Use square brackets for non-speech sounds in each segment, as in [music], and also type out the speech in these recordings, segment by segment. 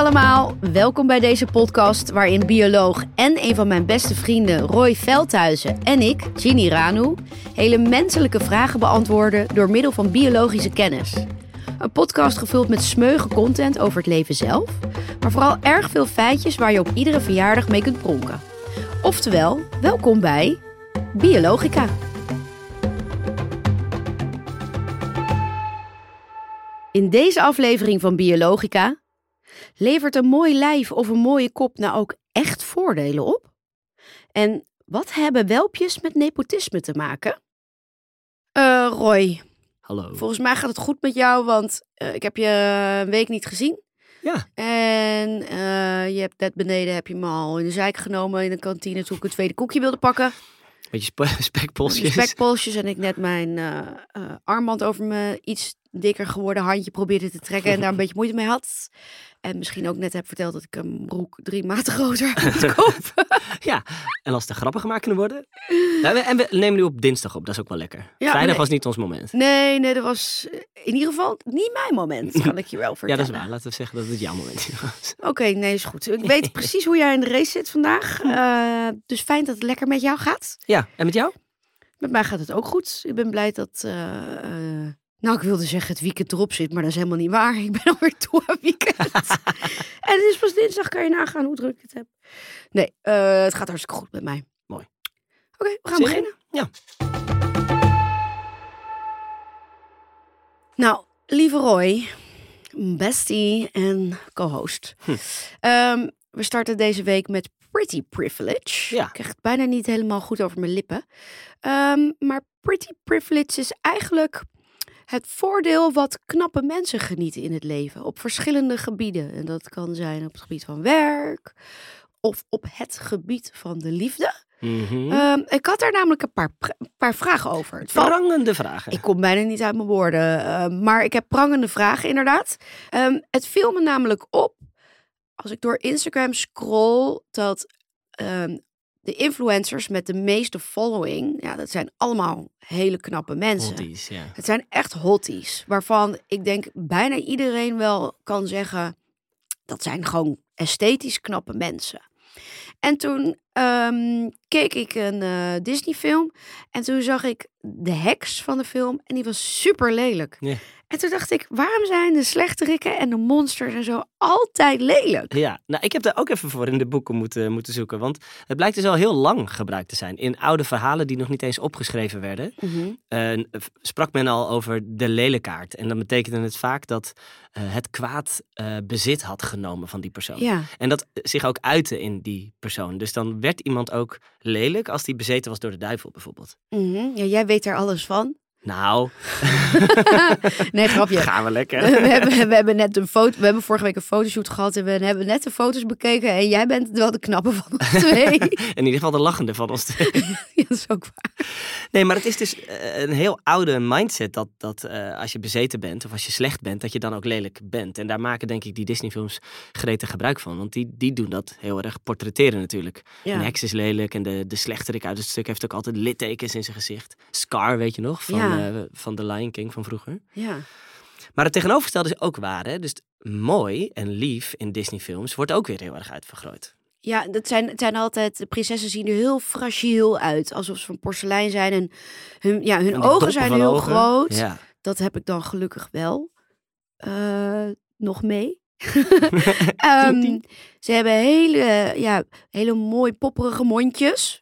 allemaal, welkom bij deze podcast waarin bioloog en een van mijn beste vrienden Roy Veldhuizen en ik, Ginny Ranu, hele menselijke vragen beantwoorden door middel van biologische kennis. Een podcast gevuld met smeuige content over het leven zelf, maar vooral erg veel feitjes waar je op iedere verjaardag mee kunt pronken. Oftewel, welkom bij Biologica. In deze aflevering van Biologica levert een mooi lijf of een mooie kop nou ook echt voordelen op? En wat hebben welpjes met nepotisme te maken? Eh, Roy, Hallo. volgens mij gaat het goed met jou, want eh, ik heb je een week niet gezien. Ja, En eh, je hebt net beneden heb je me al in de zijk genomen in de kantine toen ik een tweede koekje wilde pakken. beetje spe- [laughs] spekpolsjes. Spekpolsjes en ik net mijn armband over mijn iets dikker geworden handje probeerde te trekken en daar een [laughs] beetje moeite mee had. En misschien ook net heb verteld dat ik een broek drie maten [laughs] groter moet kopen. [laughs] Ja, en als er grappen gemaakt kunnen worden. Nou, en we nemen nu op dinsdag op, dat is ook wel lekker. Ja, Vrijdag nee. was niet ons moment. Nee, nee, dat was eh, in ieder geval niet mijn moment, kan ik je wel Ja, vertellen. dat is waar. Laten we zeggen dat het jouw moment was. Oké, nee, is goed. Ik weet precies hoe jij in de race zit vandaag. Eh, dus fijn dat het lekker met jou gaat. Ja, en met jou? Met mij gaat het ook goed. Ik ben blij dat. eh, nou, ik wilde zeggen het weekend erop zit, maar dat is helemaal niet waar. Ik ben [laughs] alweer toe aan weekend. [laughs] en het is pas dinsdag, kan je nagaan hoe druk ik het heb. Nee, eh, het gaat hartstikke goed met mij. Mooi. Oké, we gaan Zin in? beginnen. Ja. Nou, lieve Roy, bestie en co-host. Hm. Ehm, we starten deze week met Pretty Privilege. Ja. Ik krijg het bijna niet helemaal goed over mijn lippen. Ehm, maar Pretty Privilege is eigenlijk het voordeel wat knappe mensen genieten in het leven. Op verschillende gebieden. En dat kan zijn op het gebied van werk of op het gebied van de liefde. Mhm. Ehm, ik had daar namelijk een paar, een paar vragen over. Prangende vragen. ik kom bijna niet uit mijn woorden. ehm, maar ik heb prangende vragen, inderdaad. Ehm, het viel me namelijk op, als ik door Instagram scroll, dat de influencers met de meeste following, ja, dat zijn allemaal hele knappe mensen. Hotties, ja. Het zijn echt hotties, waarvan ik denk bijna iedereen wel kan zeggen, dat zijn gewoon esthetisch knappe mensen. En toen ehm, keek ik een eh, Disney-film en toen zag ik de heks van de film en die was super lelijk. Ja. En toen dacht ik, waarom zijn de slechterikken en de monsters en zo altijd lelijk? Ja, nou, ik heb daar ook even voor in de boeken moeten, moeten zoeken. Want het blijkt dus al heel lang gebruikt te zijn. In oude verhalen die nog niet eens opgeschreven werden. eh, sprak men al over de lelijkaart. En dan betekende het vaak dat eh, het kwaad bezit had genomen van die persoon. Ja, En dat zich ook uitte in die persoon. Dus dan werd iemand ook lelijk als die bezeten was door de duivel bijvoorbeeld. mhm. ja, jij weet er alles van. Nou, [laughs] nee, grapje. gaan we lekker. we, hebben, we hebben net een foto. We hebben vorige week een fotoshoot gehad en we hebben net de foto's bekeken. En jij bent wel de knappe van ons [laughs] twee. In ieder geval de lachende van ons twee. [laughs] ja, dat is ook waar. Nee, maar het is dus eh, een heel oude mindset dat, dat eh, als je bezeten bent of als je slecht bent, dat je dan ook lelijk bent. En daar maken denk ik die Disney-films gretig gebruik van. Want die, die doen dat heel erg portretteren natuurlijk. Ja. Een heks is lelijk en de, de slechterik uit het stuk heeft ook altijd littekens in zijn gezicht. Scar, weet je nog, van, Ja. Eh, van The Lion King van vroeger. ja. Maar het tegenovergestelde is ook waar. Hè? Dus mooi en lief in Disney-films wordt ook weer heel erg uitvergroot. Ja, dat zijn, het zijn altijd, de prinsessen zien er heel fragiel uit. Alsof ze van porselein zijn en hun, ja, hun En ogen zijn heel ogen. groot. Ja. Dat heb ik dan gelukkig wel eh, nog mee. [laughs] Ehm, ze hebben hele, ja, hele mooi popperige mondjes.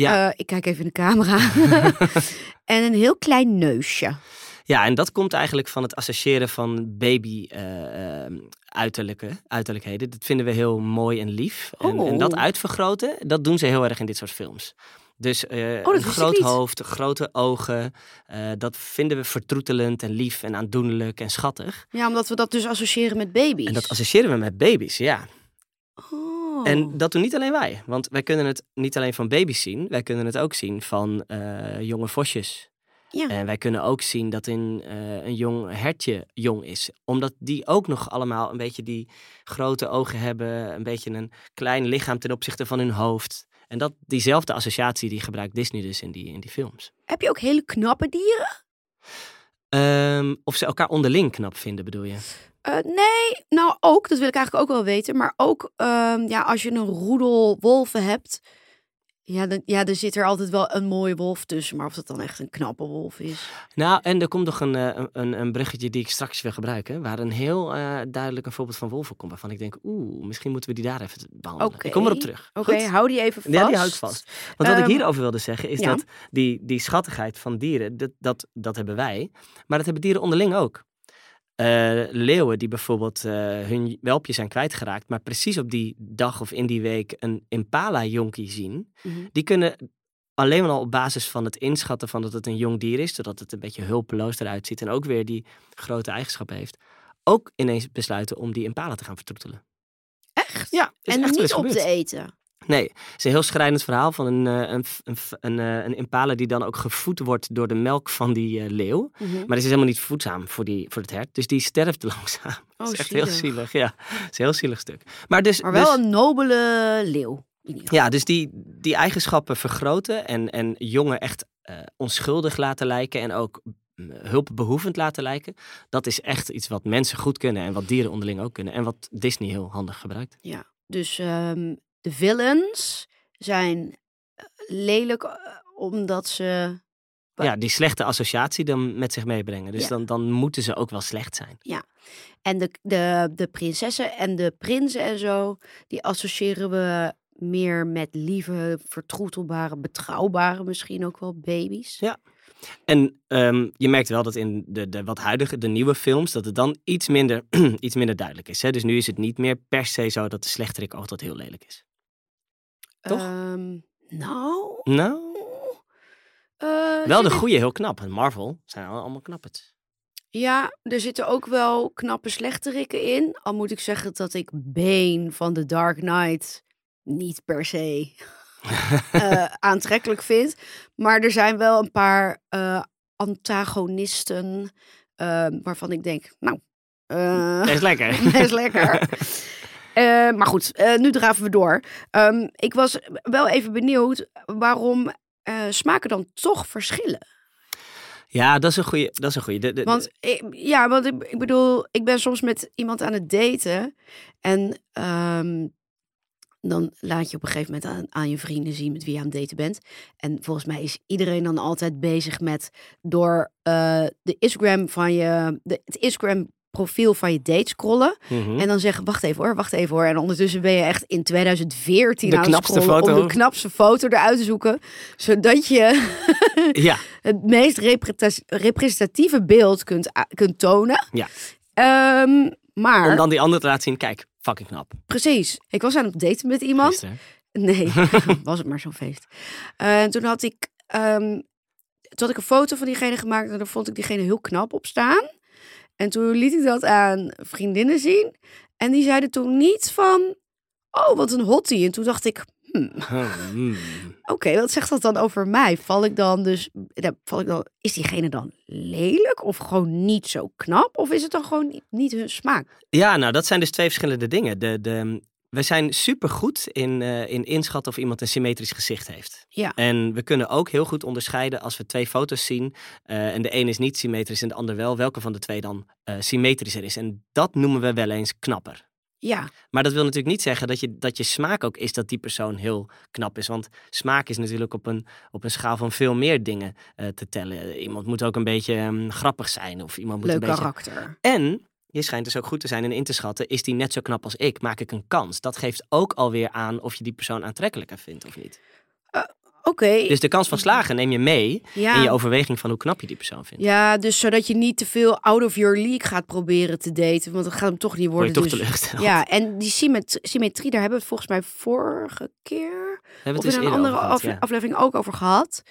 Ja. Eh, ik kijk even in de camera. [laughs] [laughs] en een heel klein neusje. Ja, en dat komt eigenlijk van het associëren van baby ehm, uiterlijke, uiterlijkheden. Dat vinden we heel mooi en lief. En, en dat Oh. uitvergroten, dat doen ze heel erg in dit soort films. Dus eh, dat een groot hoofd, grote ogen, dat vinden we vertroetelend en lief en aandoenlijk en schattig. Ja, omdat we dat dus associëren met baby's. En dat associëren we met baby's, ja. Oh. En dat doen niet alleen wij, want wij kunnen het niet alleen van baby's zien, wij kunnen het ook zien van eh, jonge vosjes. Ja. En wij kunnen ook zien dat in, eh, een jong hertje jong is. Omdat die ook nog allemaal een beetje die grote ogen hebben. Een beetje een klein lichaam ten opzichte van hun hoofd. En dat, diezelfde associatie die gebruikt Disney dus in die, in die films. Heb je ook hele knappe dieren? Ehm, of ze elkaar onderling knap vinden, bedoel je? Eh, nee, nou ook, dat wil ik eigenlijk ook wel weten. Maar ook ehm, ja, als je een roedel wolven hebt. Ja, dan, ja, er zit er altijd wel een mooie wolf tussen. Maar of dat dan echt een knappe wolf is. Nou, en er komt nog een, eh, een, een bruggetje die ik straks wil gebruiken. Waar een heel eh, duidelijk een voorbeeld van wolven komt. Waarvan ik denk, oeh, misschien moeten we die daar even behandelen. Ik kom erop terug. Oké, hou die even vast. Ja, die hou ik vast. Want wat ik Ehm, hierover wilde zeggen is ja. dat die, die schattigheid van dieren, dat, dat, dat hebben wij. Maar dat hebben dieren onderling ook. Eh, leeuwen die bijvoorbeeld eh, hun welpje zijn kwijtgeraakt, maar precies op die dag of in die week een impala-jonkie zien, Mhm. die kunnen alleen maar al op basis van het inschatten van dat het een jong dier is, zodat het een beetje hulpeloos eruit ziet en ook weer die grote eigenschappen heeft, ook ineens besluiten om die impala te gaan vertroetelen. Echt? Ja, en echt niet op te eten. Nee, het is een heel schrijnend verhaal van een, eh, een, een, eh, een impala die dan ook gevoed wordt door de melk van die eh, leeuw. Mhm. Maar het is helemaal niet voedzaam voor, die, voor het hert. Dus die sterft [laughs] langzaam. dat Oh, is echt heel zielig. Ja, het is een heel zielig stuk. Maar, dus, Maar wel dus- een nobele leeuw. In ieder geval. ja, dus die, die eigenschappen vergroten en, en jongen echt onschuldig laten lijken en ook mm, hulpbehoevend laten lijken. Dat is echt iets wat mensen goed kunnen en wat dieren onderling ook kunnen. En wat Disney heel handig gebruikt. Ja, dus ehm, de villains zijn eh, lelijk eh, omdat ze. Ja, die slechte associatie dan met zich meebrengen. Dus Ja. dan, dan moeten ze ook wel slecht zijn. En de, de, de prinsessen en de prinsen en zo, die associëren we meer met lieve, vertroetelbare, betrouwbare misschien ook wel baby's. Ja. En ehm, je merkt wel dat in de, de wat huidige, de nieuwe films, dat het dan iets minder, [clears throat] iets minder duidelijk is. Hè? Dus nu is het niet meer per se zo dat de slechterik altijd heel lelijk is. Toch? Ehm, nou. Nou, eh, wel de goede heel knap. En Marvel zijn al- allemaal knappers. Ja, er zitten ook wel knappe slechterikken in. Al moet ik zeggen dat ik Bane van The Dark Knight niet per se [laughs] eh, aantrekkelijk vind. Maar er zijn wel een paar eh, antagonisten eh, waarvan ik denk, nou, Dat is lekker. [laughs] best lekker. [laughs] Eh, maar goed, eh, nu draven we door. Ehm, ik was wel even benieuwd waarom eh, smaken dan toch verschillen. Ja, dat is een goede. Dat is een goede. De, de- Want ik, ja, want ik, ik bedoel, ik ben soms met iemand aan het daten. En ehm, dan laat je op een gegeven moment aan, aan je vrienden zien met wie je aan het daten bent. En volgens mij is iedereen dan altijd bezig met door de Instagram van je, de, het Instagram profiel van je date scrollen. Mhm. En dan zeggen, wacht even hoor, wacht even hoor. En ondertussen ben je echt in 2014 De aan het scrollen foto. om de knapste foto eruit te zoeken. Zodat je [laughs] ja, het meest representatieve beeld kunt, kunt tonen. Ja. Ehm, maar, om dan die andere te laten zien. Kijk, fucking knap. precies. Ik was aan het daten met iemand. Gisteren. Nee, [laughs] was het maar zo'n feest. Eh, En toen had ik, ehm, toen had ik een foto van diegene gemaakt en daar vond ik diegene heel knap op staan. En toen liet ik dat aan vriendinnen zien. En die zeiden toen niet van, oh wat een hottie. En toen dacht ik, hmm, [laughs] Hmm. Oké, wat zegt dat dan over mij? Val ik dan dus, ja, val ik dan, is diegene dan lelijk of gewoon niet zo knap? Of is het dan gewoon niet, niet hun smaak? Ja, nou, dat zijn dus twee verschillende dingen. De, de, we zijn supergoed in, eh, in inschatten of iemand een symmetrisch gezicht heeft. Ja. En we kunnen ook heel goed onderscheiden als we twee foto's zien. eh, en de een is niet symmetrisch en de ander wel. Welke van de twee dan eh, symmetrischer is. En dat noemen we wel eens knapper. Ja, Maar dat wil natuurlijk niet zeggen dat je, dat je smaak ook is dat die persoon heel knap is. Want smaak is natuurlijk op een, op een schaal van veel meer dingen te tellen. Iemand moet ook een beetje ehm, grappig zijn. Of iemand moet leuk een beetje karakter. en je schijnt dus ook goed te zijn in in te schatten, is die net zo knap als ik? Maak ik een kans? Dat geeft ook alweer aan of je die persoon aantrekkelijker vindt of niet. Oké, Dus de kans van slagen neem je mee in je ja. overweging van hoe knap je die persoon vindt. ja, dus zodat je niet te veel out of your league gaat proberen te daten. Want dat gaat hem toch niet Word je worden. toch dus, ja, en die symmet- symmetrie, daar hebben we het volgens mij vorige keer We hebben of in een andere over gehad, afle- ja. aflevering ook over gehad.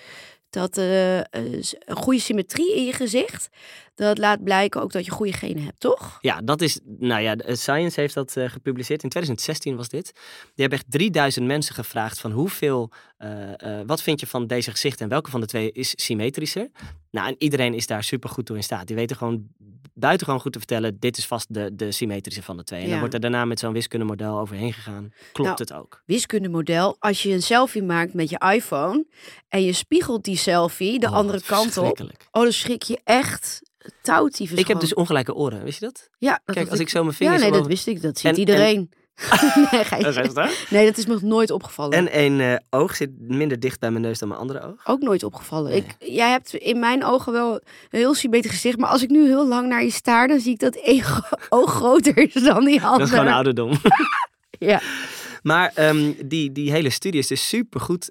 Dat eh, eh, een goede symmetrie in je gezicht, dat laat blijken ook dat je goede genen hebt, toch? Ja, dat is, nou ja, Science heeft dat eh, gepubliceerd. In 2016 was dit. Die hebben echt 3000 mensen gevraagd van hoeveel, eh, eh, wat vind je van deze gezichten en welke van de twee is symmetrischer? Nou, en iedereen is daar super goed toe in staat. Die weten gewoon buitengewoon goed te vertellen, dit is vast de, de symmetrische van de twee. En Ja. dan wordt er daarna met zo'n wiskundemodel overheen gegaan. Klopt Nou, het ook? Wiskundemodel, als je een selfie maakt met je iPhone en je spiegelt die selfie de Oh, andere kant op, oh, dan schrik je echt Ik heb dus ongelijke oren, wist je dat? Ja, dat Kijk, als ik zo mijn Ja, vingers nee, dat wist ik. Dat ziet En- en- iedereen. [laughs] nee. Dat nee, dat is me nog nooit opgevallen. En één eh, oog zit minder dicht bij mijn neus dan mijn andere oog. Ook nooit opgevallen. Nee. Ik, jij hebt in mijn ogen wel een heel symmetrisch gezicht. Maar als ik nu heel lang naar je staar, dan zie ik dat één [laughs] oog groter is dan die andere. Dat is gewoon ouderdom. [laughs] Ja. Maar ehm, die, die hele studie is dus super goed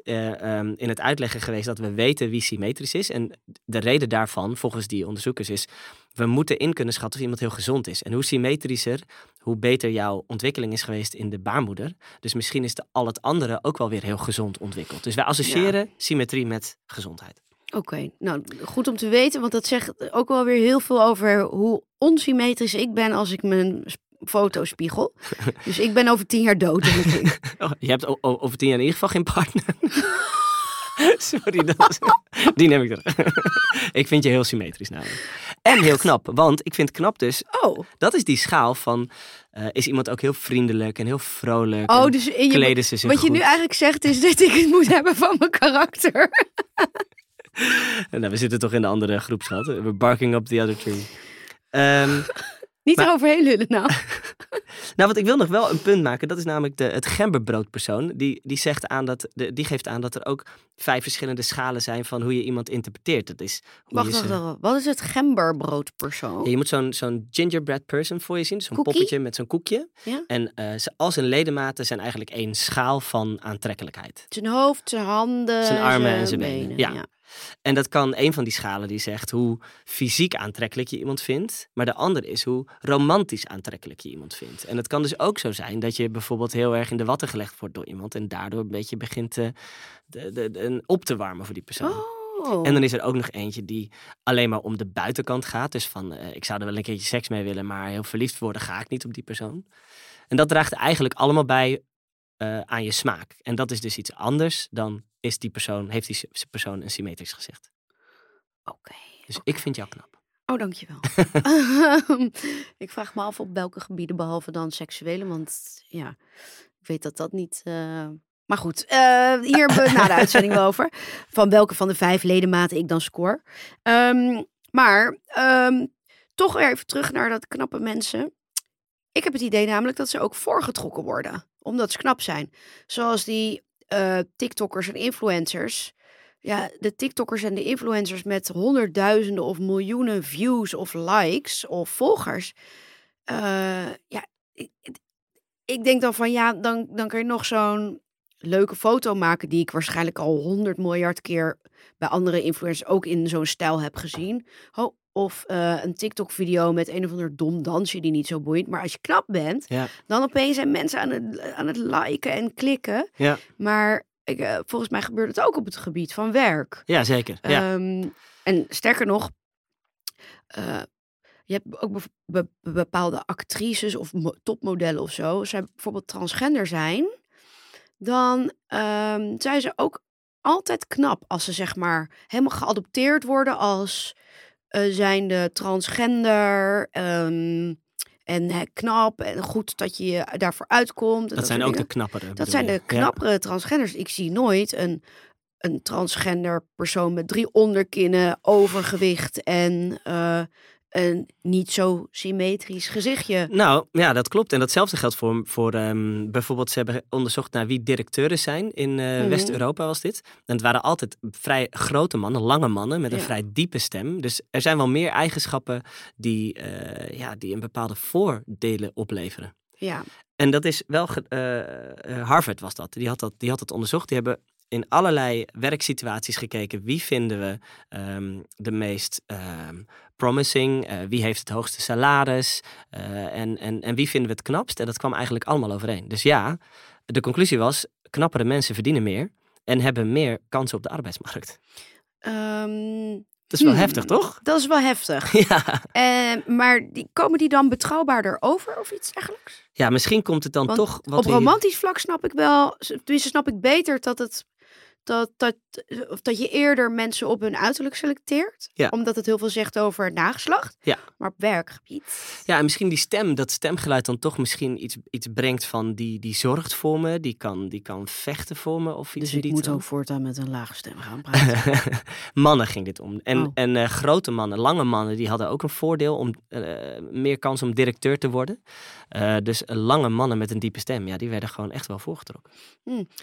in het uitleggen geweest dat we weten wie symmetrisch is. En de reden daarvan, volgens die onderzoekers, is we moeten in kunnen schatten of iemand heel gezond is. En hoe symmetrischer, hoe beter jouw ontwikkeling is geweest in de baarmoeder. Dus misschien is de, al het andere ook wel weer heel gezond ontwikkeld. Dus wij associëren symmetrie met gezondheid. Oké, nou goed om te weten, want dat zegt ook wel weer heel veel over hoe onsymmetrisch ik ben als ik mijn s- foto spiegel. Dus ik ben over tien jaar dood. [laughs] Oh, je hebt over tien jaar in ieder geval geen partner. [laughs] Sorry, dat was- [laughs] die neem ik terug. ik vind je heel symmetrisch namelijk. En heel knap, want ik vind knap dus, Oh, dat is die schaal van, eh, is iemand ook heel vriendelijk en heel vrolijk. oh dus in je, kleden ze zich wat je nu eigenlijk zegt is dat ik het moet hebben van mijn karakter. Nou, we zitten toch in de andere groepschat. We're barking up the other tree. Ehm, Niet Maar- eroverheen lullen nou. [laughs] nou, wat ik wil nog wel een punt maken. Dat is namelijk de, het gemberbroodpersoon. Die, die, zegt aan dat, de, die geeft aan dat er ook vijf verschillende schalen zijn van hoe je iemand interpreteert. Dat is hoe Wacht, je wacht, ze- wacht. Wat is het gemberbroodpersoon? Ja, je moet zo'n zo'n gingerbread person voor je zien. Zo'n Cookie? poppetje met zo'n koekje. Ja? En eh, ze, al zijn ledematen zijn eigenlijk één schaal van aantrekkelijkheid. Zijn hoofd, zijn handen, Zijn armen en zijn benen, ja. ja. En dat kan een van die schalen die zegt hoe fysiek aantrekkelijk je iemand vindt. Maar de andere is hoe romantisch aantrekkelijk je iemand vindt. En het kan dus ook zo zijn dat je bijvoorbeeld heel erg in de watten gelegd wordt door iemand. En daardoor een beetje begint te, de, de, de- op te warmen voor die persoon. Oh. En dan is er ook nog eentje die alleen maar om de buitenkant gaat. Dus van, eh, ik zou er wel een keertje seks mee willen, maar heel verliefd worden ga ik niet op die persoon. En dat draagt eigenlijk allemaal bij eh, aan je smaak. En dat is dus iets anders dan is die persoon, heeft die persoon een symmetrisch gezicht. Oké. Dus ik vind jou knap. Oh, dankjewel. [laughs] [laughs] ik vraag me af op welke gebieden, behalve dan seksuele, want ja, ik weet dat dat niet... eh, Maar goed, eh, hier hebben we na de uitzending wel over. Van welke van de vijf ledematen ik dan score. Ehm, maar ehm, toch weer even terug naar dat knappe mensen. Ik heb het idee namelijk dat ze ook voorgetrokken worden. Omdat ze knap zijn. Zoals die eh, TikTokkers en influencers. Ja, de TikTokkers en de influencers met honderdduizenden of miljoenen views of likes of volgers. Eh, ja, ik, ik denk dan van ja, dan, dan kan je nog zo'n leuke foto maken die ik waarschijnlijk al honderd miljard keer bij andere influencers ook in zo'n stijl heb gezien. Oh, of eh, een TikTok-video met een of ander dom dansje die niet zo boeit. Maar als je knap bent, Ja. dan opeens zijn mensen aan het, aan het liken en klikken. Ja, Maar ik, eh, volgens mij gebeurt het ook op het gebied van werk. ja zeker. Ja. Ehm, en sterker nog, eh, je hebt ook bepaalde actrices of mo- topmodellen of zo. Als zij bijvoorbeeld transgender zijn, dan ehm, zijn ze ook altijd knap als ze zeg maar helemaal geadopteerd worden als eh zijnde transgender. ehm, en hè, knap en goed dat je daarvoor uitkomt. dat zijn ook de knappere. Dat zijn je? de Ja. knappere transgenders. Ik zie nooit een, een transgender persoon met drie onderkinnen, overgewicht en eh, een niet zo symmetrisch gezichtje. Nou, ja, dat klopt. En datzelfde geldt voor, voor ehm, bijvoorbeeld, ze hebben onderzocht naar wie directeuren zijn. In eh, Mhm. West-Europa was dit. En het waren altijd vrij grote mannen, lange mannen met een Ja. vrij diepe stem. Dus er zijn wel meer eigenschappen die, eh, ja, die een bepaalde voordelen opleveren. Ja, En dat is wel, ge- eh, Harvard was dat. Die had dat, die had dat onderzocht. Die hebben in allerlei werksituaties gekeken. Wie vinden we ehm, de meest ehm, promising? Eh, wie heeft het hoogste salaris? Eh, en, en, en wie vinden we het knapst? En dat kwam eigenlijk allemaal overeen. Dus ja, de conclusie was, knappere mensen verdienen meer. En hebben meer kansen op de arbeidsmarkt. Ehm, Dat is wel hmm, heftig, toch? Dat is wel heftig. [laughs] Ja. Eh, maar die, komen die dan betrouwbaarder over of iets dergelijks? ja, misschien komt het dan Want toch... Wat Op romantisch vlak snap ik wel, tenminste snap ik beter dat het dat, dat, of dat je eerder mensen op hun uiterlijk selecteert. Ja. Omdat het heel veel zegt over nageslacht. Ja. Maar op werkgebied. Ja, en misschien die stem, dat stemgeluid dan toch misschien iets, iets brengt van die, die zorgt voor me, die kan, die kan vechten voor me of iets Dus ik moet ook voortaan met een lage stem gaan praten. [laughs] mannen ging dit om. En, Oh. en eh, grote mannen, lange mannen, die hadden ook een voordeel om eh, meer kans om directeur te worden. Eh, dus lange mannen met een diepe stem, ja, die werden gewoon echt wel voorgetrokken.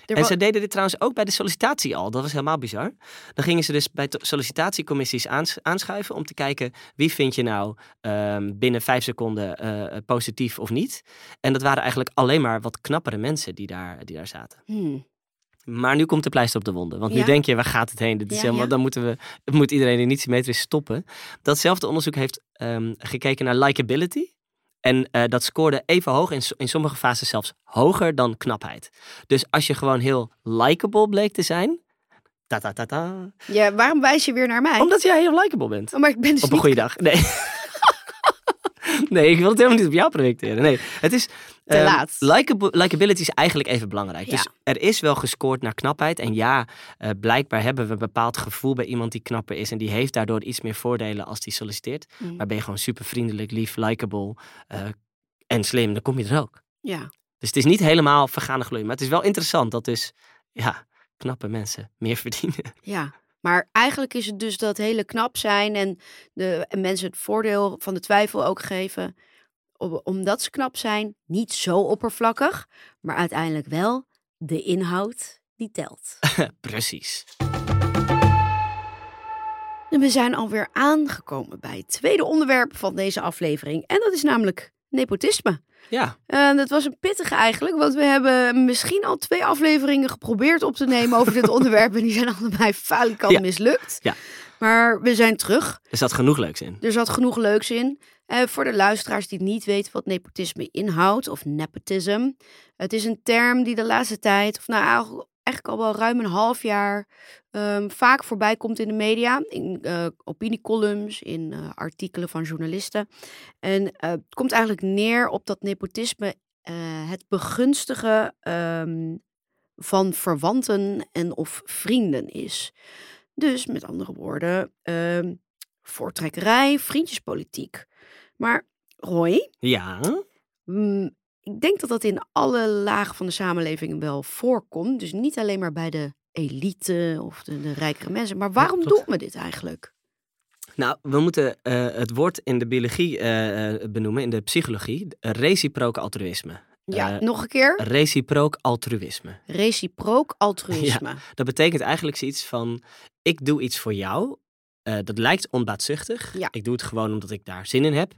Er En ze deden dit trouwens ook bij de sollicitatie al. Dat was helemaal bizar. Dan gingen ze dus bij sollicitatiecommissies aans- aanschuiven om te kijken wie vind je nou ehm, binnen vijf seconden eh, positief of niet. En dat waren eigenlijk alleen maar wat knappere mensen die daar, die daar zaten. Hmm. Maar nu komt de pleister op de wonden. Want nu denk je, waar gaat het heen? Dit is Ja, helemaal, ja. Dan moeten we, moet iedereen die niet symmetrisch stoppen. Datzelfde onderzoek heeft ehm, gekeken naar likability. En eh, dat scoorde even hoog, in, in sommige fases zelfs hoger dan knapheid. Dus als je gewoon heel likable bleek te zijn. Ta ta ta ta. Ja, waarom wijs je weer naar mij? Omdat jij heel likable bent. Oh, maar ik ben dus Op een niet... goede dag. Nee. [laughs] nee, ik wil het helemaal niet op jou projecteren. Nee, het is. Te ehm, laat. likability is eigenlijk even belangrijk. Ja. Dus er is wel gescoord naar knapheid. En ja, eh, blijkbaar hebben we een bepaald gevoel bij iemand die knapper is. En die heeft daardoor iets meer voordelen als die solliciteert. Hmm. Maar ben je gewoon super vriendelijk, lief, likable eh, en slim, dan kom je er ook. Ja. Dus het is niet helemaal vergane gloei. Maar het is wel interessant dat dus, ja, knappe mensen meer [laughs] verdienen. Ja, maar eigenlijk is het dus dat hele knap zijn en, de, en mensen het voordeel van de twijfel ook geven, om- omdat ze knap zijn, niet zo oppervlakkig, maar uiteindelijk wel de inhoud die telt. [laughs] Precies. En we zijn alweer aangekomen bij het tweede onderwerp van deze aflevering en dat is namelijk nepotisme. Ja, En dat was een pittige eigenlijk, want we hebben misschien al twee afleveringen geprobeerd op te nemen over dit [laughs] onderwerp en die zijn allebei falikant Ja. mislukt. Ja. Maar we zijn terug. er zat genoeg leuks in. Er zat genoeg leuks in. Eh, voor de luisteraars die niet weten wat nepotisme inhoudt, of nepotism. Het is een term die de laatste tijd, of nou eigenlijk- al wel ruim een half jaar, ehm, vaak voorbij komt in de media. In eh, opiniecolumns, in eh, artikelen van journalisten. En eh, het komt eigenlijk neer op dat nepotisme het begunstigen ehm, van verwanten en of vrienden is. Dus met andere woorden, ehm, voortrekkerij, vriendjespolitiek. Maar Roy, Ja, ik denk dat dat in alle lagen van de samenleving wel voorkomt. Dus niet alleen maar bij de elite of de, de rijkere mensen. Maar waarom doen we dit eigenlijk? nou, we moeten eh, het woord in de biologie eh, eh, benoemen, in de psychologie, reciprook altruïsme. Ja, nog een keer. Reciprook altruïsme. Reciprook [laughs] altruïsme. Dat betekent eigenlijk zoiets van: ik doe iets voor jou. dat lijkt onbaatzuchtig. Ja. Ik doe het gewoon omdat ik daar zin in heb.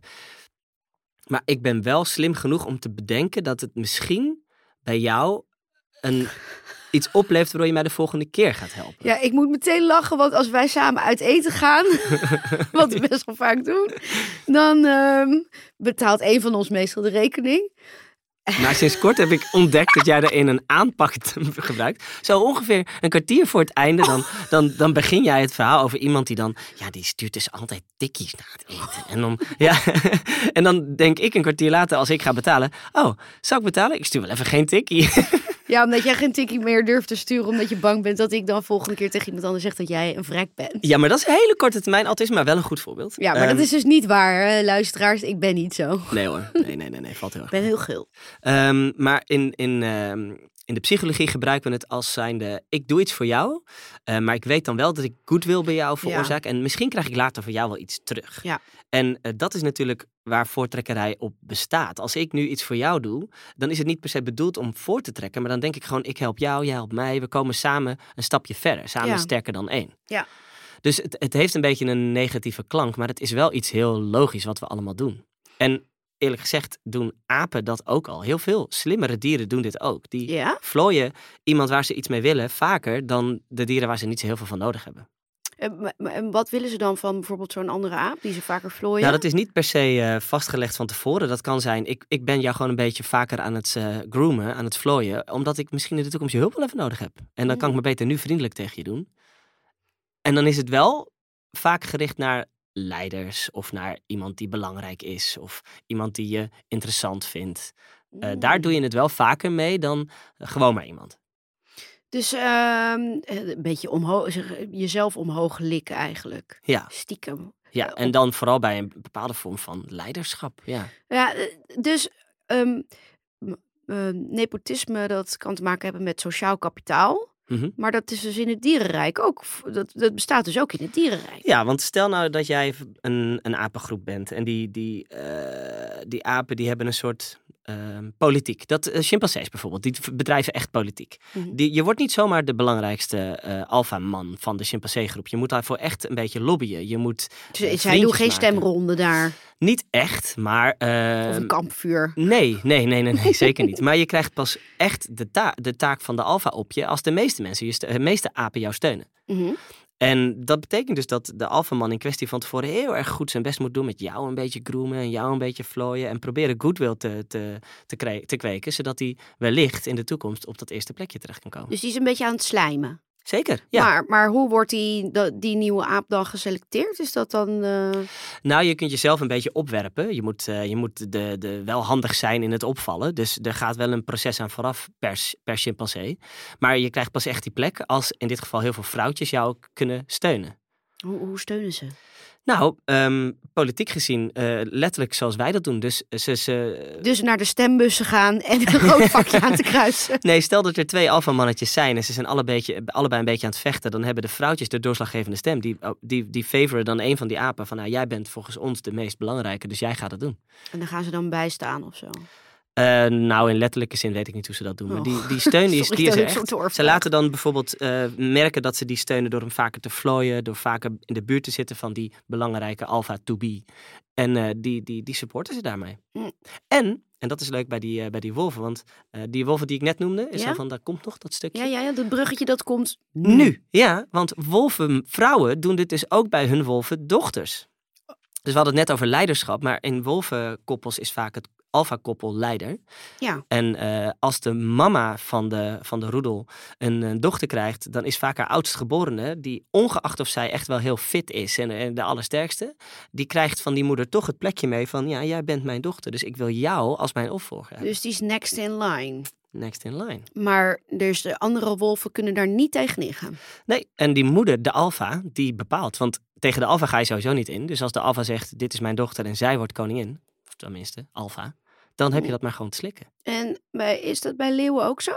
Maar ik ben wel slim genoeg om te bedenken dat het misschien bij jou een, [laughs] iets oplevert waardoor je mij de volgende keer gaat helpen. Ja, ik moet meteen lachen, want als wij samen uit eten gaan, [laughs] wat we best wel vaak doen, dan ehm, betaalt een van ons meestal de rekening. Maar sinds kort heb ik ontdekt dat jij erin een aanpak [laughs] gebruikt. Zo ongeveer een kwartier voor het einde, dan, dan, dan begin jij het verhaal over iemand die dan... Ja, die stuurt dus altijd tikkies na het eten. En dan, ja, [laughs] en dan denk ik een kwartier later, als ik ga betalen... Oh, zou ik betalen? Ik stuur wel even geen tikkie. [laughs] Ja, omdat jij geen tikkie meer durft te sturen, omdat je bang bent dat ik dan volgende keer tegen iemand anders zeg dat jij een vrek bent. Ja, maar dat is een hele korte termijn autisme, maar wel een goed voorbeeld. Ja, maar Ehm, dat is dus niet waar, hè, luisteraars. Ik ben niet zo. Nee hoor, [laughs] nee, nee, nee, nee valt heel erg Ik ben heel gul. Ehm, maar in, in, ehm, in de psychologie gebruiken we het als zijnde: ik doe iets voor jou, eh, maar ik weet dan wel dat ik goodwill bij jou veroorzaak. En misschien krijg ik later van jou wel iets terug. Ja. En eh, dat is natuurlijk waar voortrekkerij op bestaat. Als ik nu iets voor jou doe, dan is het niet per se bedoeld om voor te trekken, maar dan denk ik gewoon: ik help jou, jij helpt mij. We komen samen een stapje verder, samen Ja. sterker dan één. Ja. Dus het, het heeft een beetje een negatieve klank, maar het is wel iets heel logisch wat we allemaal doen. En eerlijk gezegd doen apen dat ook al. Heel veel slimmere dieren doen dit ook. Die Ja? vlooien iemand waar ze iets mee willen vaker dan de dieren waar ze niet zo heel veel van nodig hebben. En, wat willen ze dan van bijvoorbeeld zo'n andere aap die ze vaker vlooien? Nou, dat is niet per se eh, vastgelegd van tevoren. Dat kan zijn, ik, ik ben jou gewoon een beetje vaker aan het eh, groomen, aan het vlooien, omdat ik misschien in de toekomst je hulp wel even nodig heb. En dan kan ik me beter nu vriendelijk tegen je doen. En dan is het wel vaak gericht naar leiders of naar iemand die belangrijk is of iemand die je interessant vindt. Eh, daar doe je het wel vaker mee dan gewoon maar iemand. Dus ehm, een beetje omhoog, jezelf omhoog likken eigenlijk. Ja, Stiekem. ja. en dan vooral bij een bepaalde vorm van leiderschap. Ja. Ja, eh, dus ehm, ehm, nepotisme, dat kan te maken hebben met sociaal kapitaal. Mhm. Maar dat is dus in het dierenrijk ook. Dat, dat bestaat dus ook in het dierenrijk. Ja, want stel nou dat jij een, een apengroep bent en die, die, eh, die apen die hebben een soort ehm, politiek. Dat uh, chimpansees bijvoorbeeld, die bedrijven echt politiek. Mhm. Die, je wordt niet zomaar de belangrijkste eh alfa-man van de chimpansee-groep. Je moet daarvoor echt een beetje lobbyen. Je moet Dus eh, zij doen geen maken. stemronde daar. Niet echt, maar... Of ehm, een kampvuur. Nee, nee, nee, nee, nee [laughs] zeker niet. Maar je krijgt pas echt de, ta- de taak van de alfa op je als de meeste mensen, je de meeste apen jou steunen. Mhm. En dat betekent dus dat de alfaman in kwestie van tevoren heel erg goed zijn best moet doen met jou een beetje groomen en jou een beetje vlooien en proberen goodwill te, te, te, te kweken, zodat hij wellicht in de toekomst op dat eerste plekje terecht kan komen. Dus die is een beetje aan het slijmen. Zeker, ja. Maar, maar hoe wordt die, die nieuwe aap dan geselecteerd? Is dat dan... eh, Nou, je kunt jezelf een beetje opwerpen. Je moet, eh, je moet de, de, wel handig zijn in het opvallen. Dus er gaat wel een proces aan vooraf per, per chimpansee. Maar je krijgt pas echt die plek als in dit geval heel veel vrouwtjes jou kunnen steunen. hoe, hoe steunen ze? Nou, ehm, politiek gezien, eh, letterlijk zoals wij dat doen. Dus ze, ze, Dus naar de stembussen gaan en een [laughs] rood vakje aan te kruisen. Nee, stel dat er twee alfamannetjes zijn en ze zijn alle beetje, allebei een beetje aan het vechten. Dan hebben de vrouwtjes de doorslaggevende stem. Die, oh, die, die favoren dan een van die apen van, nou, jij bent volgens ons de meest belangrijke, dus jij gaat het doen. En dan gaan ze dan bijstaan of zo. Eh, nou, in letterlijke zin weet ik niet hoe ze dat doen. Maar Oh. die, die steun die [laughs] is, die is er echt. Ze laten dan bijvoorbeeld eh, merken dat ze die steunen door hem vaker te vlooien. Door vaker in de buurt te zitten van die belangrijke alpha to be. En eh, die, die, die supporten ze daarmee. Hm. En, en dat is leuk bij die, bij die wolven. Want die wolven die ik net noemde, is Ja? van, daar komt nog dat stukje. Ja, ja, ja, dat bruggetje dat komt Nu, ja, want wolvenvrouwen doen dit dus ook bij hun wolvendochters. Dus we hadden het net over leiderschap, maar in wolvenkoppels is vaak het alfa-koppel leider. Ja. En eh, als de mama van de, van de roedel een, een dochter krijgt, dan is vaak haar oudstgeborene, die ongeacht of zij echt wel heel fit is en, en de allersterkste, die krijgt van die moeder toch het plekje mee van, ja, jij bent mijn dochter, dus ik wil jou als mijn opvolger. Dus die is next in line. Next in line. Maar dus de andere wolven kunnen daar niet tegenin gaan. Nee, en die moeder, de alfa, die bepaalt. Want tegen de alfa ga je sowieso niet in. Dus als de alfa zegt, dit is mijn dochter en zij wordt koningin, of tenminste, alfa, dan heb je dat maar gewoon te slikken. En bij, is dat bij leeuwen ook zo?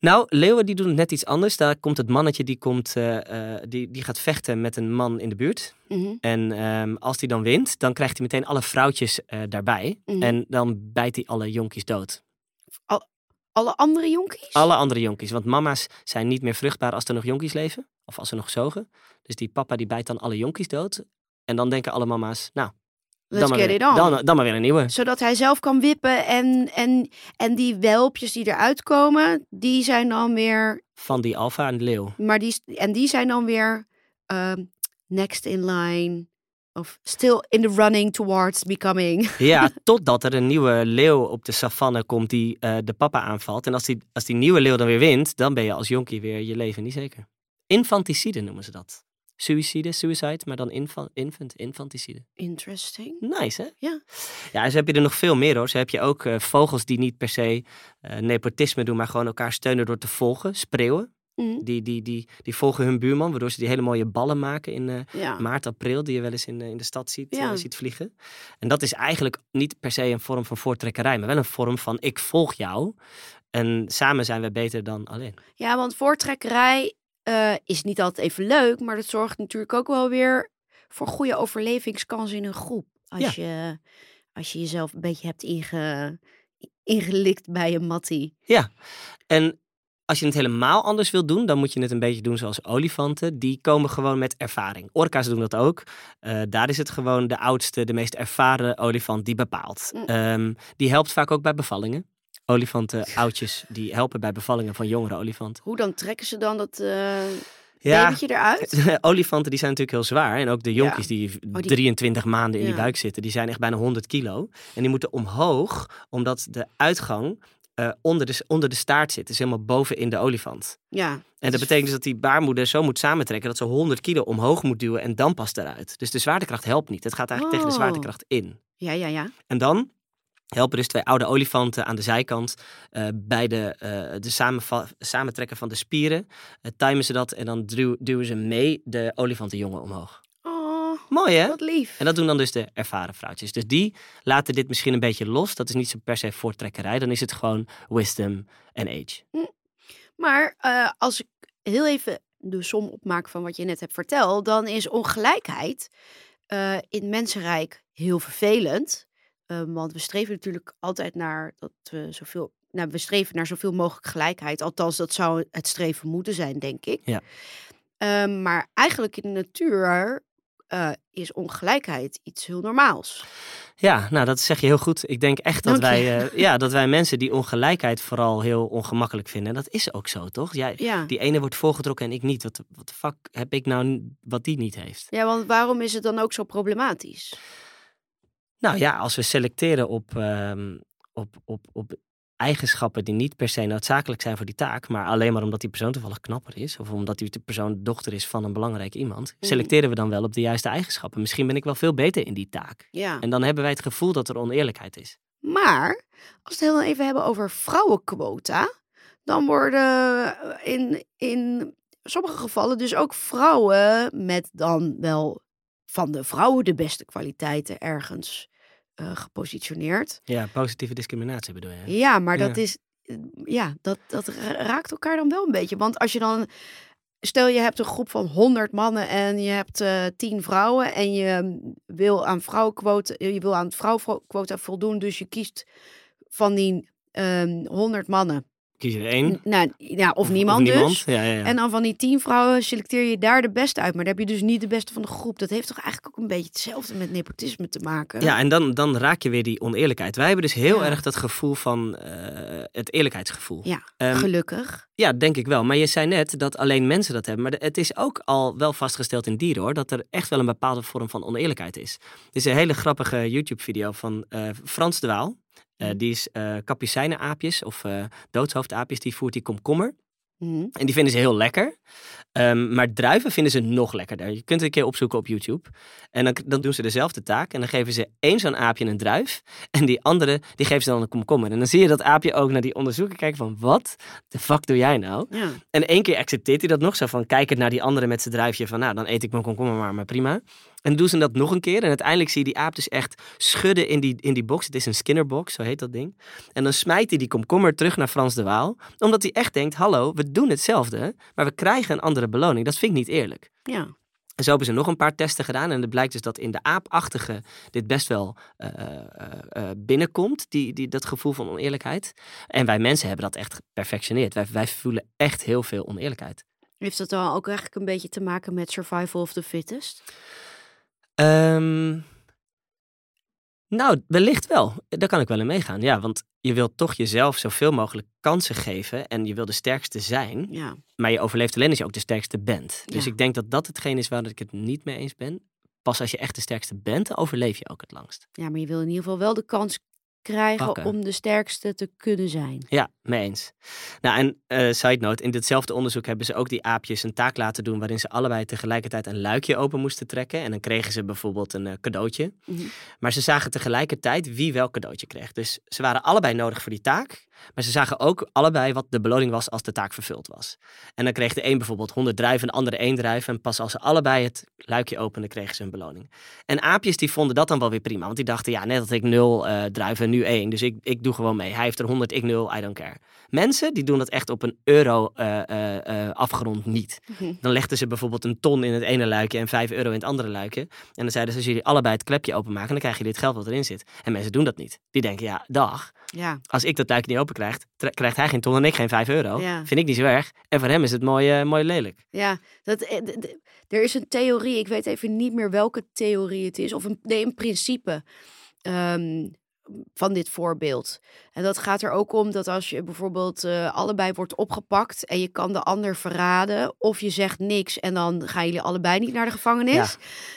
Nou, leeuwen die doen het net iets anders. Daar komt het mannetje, die, komt, eh, eh, die, die gaat vechten met een man in de buurt. Mhm. En ehm, als die dan wint, dan krijgt hij meteen alle vrouwtjes eh, daarbij. Mhm. En dan bijt hij alle jonkies dood. Alle andere jonkies? Alle andere jonkies. Want mama's zijn niet meer vruchtbaar als er nog jonkies leven. Of als ze nog zogen. Dus die papa die bijt dan alle jonkies dood. En dan denken alle mama's, nou, Let's dan maar, get weer, it on. dan, dan maar weer een nieuwe. Zodat hij zelf kan wippen en, en, en die welpjes die eruit komen, die zijn dan weer, Van die alfa en de leeuw. maar die, en die zijn dan weer ehm, next in line. Of still in the running towards becoming. [laughs] Ja, totdat er een nieuwe leeuw op de savanne komt die eh, de papa aanvalt. En als die, als die nieuwe leeuw dan weer wint, dan ben je als jonkie weer je leven niet zeker. Infanticide noemen ze dat. Suicide, suicide, maar dan infa- infant, infanticide. Interesting. Nice, hè? Ja. Ja, en zo heb je er nog veel meer hoor. Zo heb je ook eh, vogels die niet per se eh, nepotisme doen, maar gewoon elkaar steunen door te volgen. Spreeuwen. Mhm. Die, die, die, die volgen hun buurman, waardoor ze die hele mooie ballen maken in eh, Ja. maart, april, die je wel eens in, in de stad ziet, Ja. ziet vliegen. En dat is eigenlijk niet per se een vorm van voortrekkerij, maar wel een vorm van ik volg jou. En samen zijn we beter dan alleen. ja, want voortrekkerij eh, is niet altijd even leuk, maar dat zorgt natuurlijk ook wel weer voor goede overlevingskansen in een groep. Als, je, als je jezelf een beetje hebt inge, ingelikt bij een mattie. Ja, en als je het helemaal anders wilt doen, dan moet je het een beetje doen zoals olifanten. Die komen gewoon met ervaring. Orka's doen dat ook. Eh, daar is het gewoon de oudste, de meest ervaren olifant die bepaalt. Mm. Ehm, die helpt vaak ook bij bevallingen. Olifanten, oudjes, die helpen bij bevallingen van jongere olifanten. Hoe dan trekken ze dan dat Ja, babytje eruit? [laughs] olifanten die zijn natuurlijk heel zwaar. En ook de jonkies die Oh, die- 23 maanden in die buik zitten, die zijn echt bijna 100 kilo. En die moeten omhoog, omdat de uitgang eh, onder, de, onder de staart zit. Dus helemaal boven in de olifant. Ja. En dat betekent dus dat die baarmoeder zo moet samentrekken dat ze 100 kilo omhoog moet duwen en dan pas eruit. Dus de zwaartekracht helpt niet. Het gaat eigenlijk tegen de Oh. zwaartekracht in. Ja, ja, ja. En dan helpen dus twee oude olifanten aan de zijkant uh, bij de, uh, de samentrekken van de spieren. Uh, timen ze dat en dan duw, duwen ze mee de olifantenjongen omhoog. Oh, Mooi hè? wat lief. En dat doen dan dus de ervaren vrouwtjes. Dus die laten dit misschien een beetje los. Dat is niet zo per se voortrekkerij. Dan is het gewoon wisdom en age. Maar eh, als ik heel even de som opmaak van wat je net hebt verteld, dan is ongelijkheid eh, in het mensenrijk heel vervelend. Um, want we streven natuurlijk altijd naar dat we zoveel. Nou, we streven naar zoveel mogelijk gelijkheid. Althans, dat zou het streven moeten zijn, denk ik. Ja. Um, maar eigenlijk in de natuur uh, is ongelijkheid iets heel normaals. Ja, nou dat zeg je heel goed. Ik denk echt dat wij, uh, [laughs] ja, dat wij mensen die ongelijkheid vooral heel ongemakkelijk vinden. En dat is ook zo, toch? Jij, ja. Die ene wordt voorgetrokken en ik niet. Wat, wat de fuck heb ik nou wat die niet heeft? Ja, want waarom is het dan ook zo problematisch? Nou ja, als we selecteren op, um, op, op, op eigenschappen die niet per se noodzakelijk zijn voor die taak, maar alleen maar omdat die persoon toevallig knapper is, of omdat die persoon dochter is van een belangrijk iemand, Mhm. selecteren we dan wel op de juiste eigenschappen. Misschien ben ik wel veel beter in die taak. Ja. En dan hebben wij het gevoel dat er oneerlijkheid is. Maar als we het heel even hebben over vrouwenquota, dan worden in, in sommige gevallen dus ook vrouwen met dan wel van de vrouwen de beste kwaliteiten ergens uh, gepositioneerd. Ja, positieve discriminatie bedoel je? Ja, maar dat is. Ja, dat, dat raakt elkaar dan wel een beetje. Want als je dan. Stel je hebt een groep van 100 mannen en je hebt uh, 10 vrouwen. En je wil aan vrouwenquota, je wil aan het vrouwenquota voldoen. Dus je kiest van die um, 100 mannen. Kies je er één? Nou, ja, of, of niemand, of niemand. dus. Ja, ja, ja. En dan van die tien vrouwen selecteer je daar de beste uit. Maar dan heb je dus niet de beste van de groep. Dat heeft toch eigenlijk ook een beetje hetzelfde met nepotisme te maken. Ja, en dan, dan raak je weer die oneerlijkheid. Wij hebben dus heel erg dat gevoel van uh, het eerlijkheidsgevoel. Ja, Ehm, gelukkig. Ja, denk ik wel. Maar je zei net dat alleen mensen dat hebben. Maar het is ook al wel vastgesteld in dieren hoor. Dat er echt wel een bepaalde vorm van oneerlijkheid is. Er is een hele grappige YouTube-video van eh, Frans de Waal. Eh, die is kapucijnenaapjes of eh doodshoofdaapjes. Die voert die komkommer. Mhm. En die vinden ze heel lekker. Ehm, maar druiven vinden ze nog lekkerder. Je kunt het een keer opzoeken op YouTube. En dan, dan doen ze dezelfde taak. En dan geven ze één zo'n aapje een druif. En die andere, die geven ze dan een komkommer. En dan zie je dat aapje ook naar die onderzoeker kijken van... Wat de fuck doe jij nou? Ja. En één keer accepteert hij dat nog. Zo van, kijkend naar die andere met zijn druifje. Van, nou, dan eet ik mijn komkommer maar, maar prima. En doen ze dat nog een keer. En uiteindelijk zie je die aap dus echt schudden in die, in die box. Het is een Skinnerbox, zo heet dat ding. En dan smijt hij die komkommer terug naar Frans de Waal. Omdat hij echt denkt, hallo, we doen hetzelfde. Maar we krijgen een andere beloning. Dat vind ik niet eerlijk. ja. En zo hebben ze nog een paar testen gedaan. En het blijkt dus dat in de aapachtige dit best wel eh, eh, eh, binnenkomt. Die, die, dat gevoel van oneerlijkheid. En wij mensen hebben dat echt geperfectioneerd. Wij, wij voelen echt heel veel oneerlijkheid. Heeft dat dan ook eigenlijk een beetje te maken met survival of the fittest? Ehm, nou, wellicht wel. Daar kan ik wel in meegaan. Ja, want je wilt toch jezelf zoveel mogelijk kansen geven. En je wil de sterkste zijn. Ja. Maar je overleeft alleen als je ook de sterkste bent. Dus Ja. ik denk dat dat hetgeen is waar ik het niet mee eens ben. Pas als je echt de sterkste bent, overleef je ook het langst. ja, maar je wil in ieder geval wel de kans krijgen Pakken. om de sterkste te kunnen zijn. Ja, mee eens. Nou, en eh side note, in ditzelfde onderzoek hebben ze ook die aapjes een taak laten doen waarin ze allebei tegelijkertijd een luikje open moesten trekken. En dan kregen ze bijvoorbeeld een eh, cadeautje. Mhm. Maar ze zagen tegelijkertijd wie welk cadeautje kreeg. Dus ze waren allebei nodig voor die taak. Maar ze zagen ook allebei wat de beloning was als de taak vervuld was. En dan kreeg de een bijvoorbeeld 100 druiven en de andere één druif. En pas als ze allebei het luikje openden, kregen ze een beloning. En aapjes die vonden dat dan wel weer prima. Want die dachten, ja, net had ik nul eh, druiven, nu één. Dus ik, ik doe gewoon mee. Hij heeft er 100, ik nul, I don't care. Mensen die doen dat echt op een euro eh, afgerond niet. Mhm. Dan legden ze bijvoorbeeld een ton in het ene luikje en 5 euro in het andere luikje. En dan zeiden ze, als jullie allebei het klepje openmaken, dan krijg je dit geld wat erin zit. En mensen doen dat niet. Die denken, ja, dag. Ja, Als ik dat luikje niet open krijg, tra- krijgt hij geen ton en ik geen 5 euro. Ja. Vind ik niet zo erg. En voor hem is het mooi, eh, mooi lelijk. ja dat, eh, er is een theorie, ik weet even niet meer welke theorie het is, of een, nee, een principe ehm, van dit voorbeeld. En dat gaat er ook om dat als je bijvoorbeeld eh, allebei wordt opgepakt en je kan de ander verraden, of je zegt niks en dan gaan jullie allebei niet naar de gevangenis, Ja.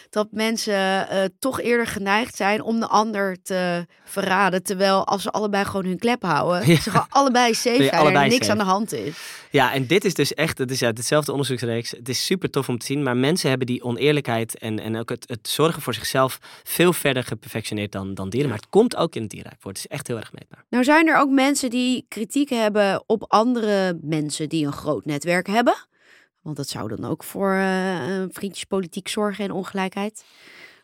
dat mensen eh, toch eerder geneigd zijn om de ander te verraden, terwijl als ze allebei gewoon hun klep houden, [laughs] Ja. ze gewoon allebei safe zijn en er niks safe. aan de hand is. Ja, en dit is dus echt, het is uit hetzelfde onderzoeksreeks. Het is super tof om te zien, maar mensen hebben die oneerlijkheid en, en ook het, het zorgen voor zichzelf veel verder geperfectioneerd dan, dan dieren. Maar het komt ook in het dierrijk voor. Het is echt heel erg meetbaar. Nou zijn er ook mensen die kritiek hebben op andere mensen die een groot netwerk hebben. Want dat zou dan ook voor uh, vriendjespolitiek zorgen en ongelijkheid.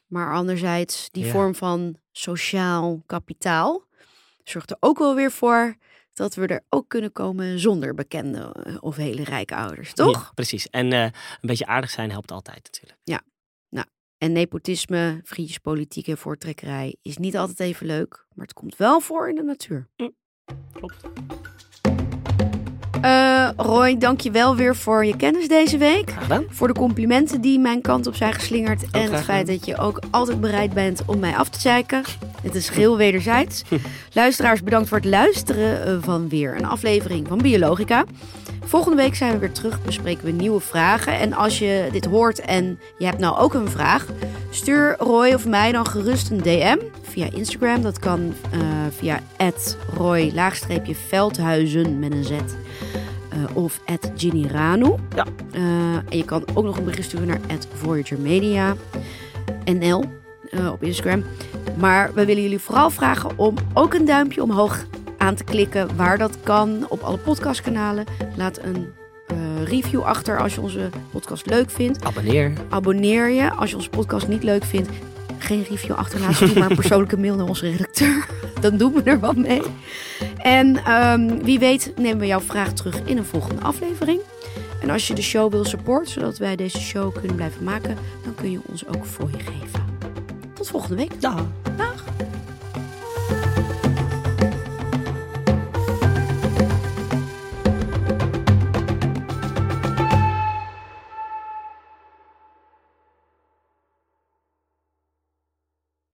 Maar anderzijds, die Ja. vorm van sociaal kapitaal zorgt er ook wel weer voor dat we er ook kunnen komen zonder bekende eh, of hele rijke ouders, toch? Ja, precies. En eh, een beetje aardig zijn helpt altijd natuurlijk. En nepotisme, vriendjespolitiek en voortrekkerij is niet altijd even leuk, maar het komt wel voor in de natuur. Klopt. Eh Roy, dank je wel weer voor je kennis deze week. Voor de complimenten die mijn kant op zijn geslingerd. en het feit dat je ook altijd bereid bent om mij af te zeiken. Het is geheel [laughs] wederzijds. [laughs] Luisteraars, bedankt voor het luisteren eh, van weer een aflevering van Biologica. Volgende week zijn we weer terug, bespreken we nieuwe vragen. En als je dit hoort en je hebt nou ook een vraag, stuur Roy of mij dan gerust een DM via Instagram. Dat kan eh, via Roy-Veldhuizen met een Z. eh, of Ginny Ranu. Ja. Eh, en je kan ook nog een bericht sturen naar Voyager Media NL op Instagram. Maar we willen jullie vooral vragen om ook een duimpje omhoog aan te klikken waar dat kan op alle podcastkanalen. Laat een eh, review achter als je onze podcast leuk vindt. Abonneer. Abonneer je als je onze podcast niet leuk vindt. Geen review achterlaten, stuur maar een persoonlijke mail naar onze redacteur. [laughs] Dan doen we er wat mee. En ehm, wie weet nemen we jouw vraag terug in een volgende aflevering. En als je de show wil supporten, zodat wij deze show kunnen blijven maken, dan kun je ons ook voor je geven. Tot volgende week. Dag. Dag.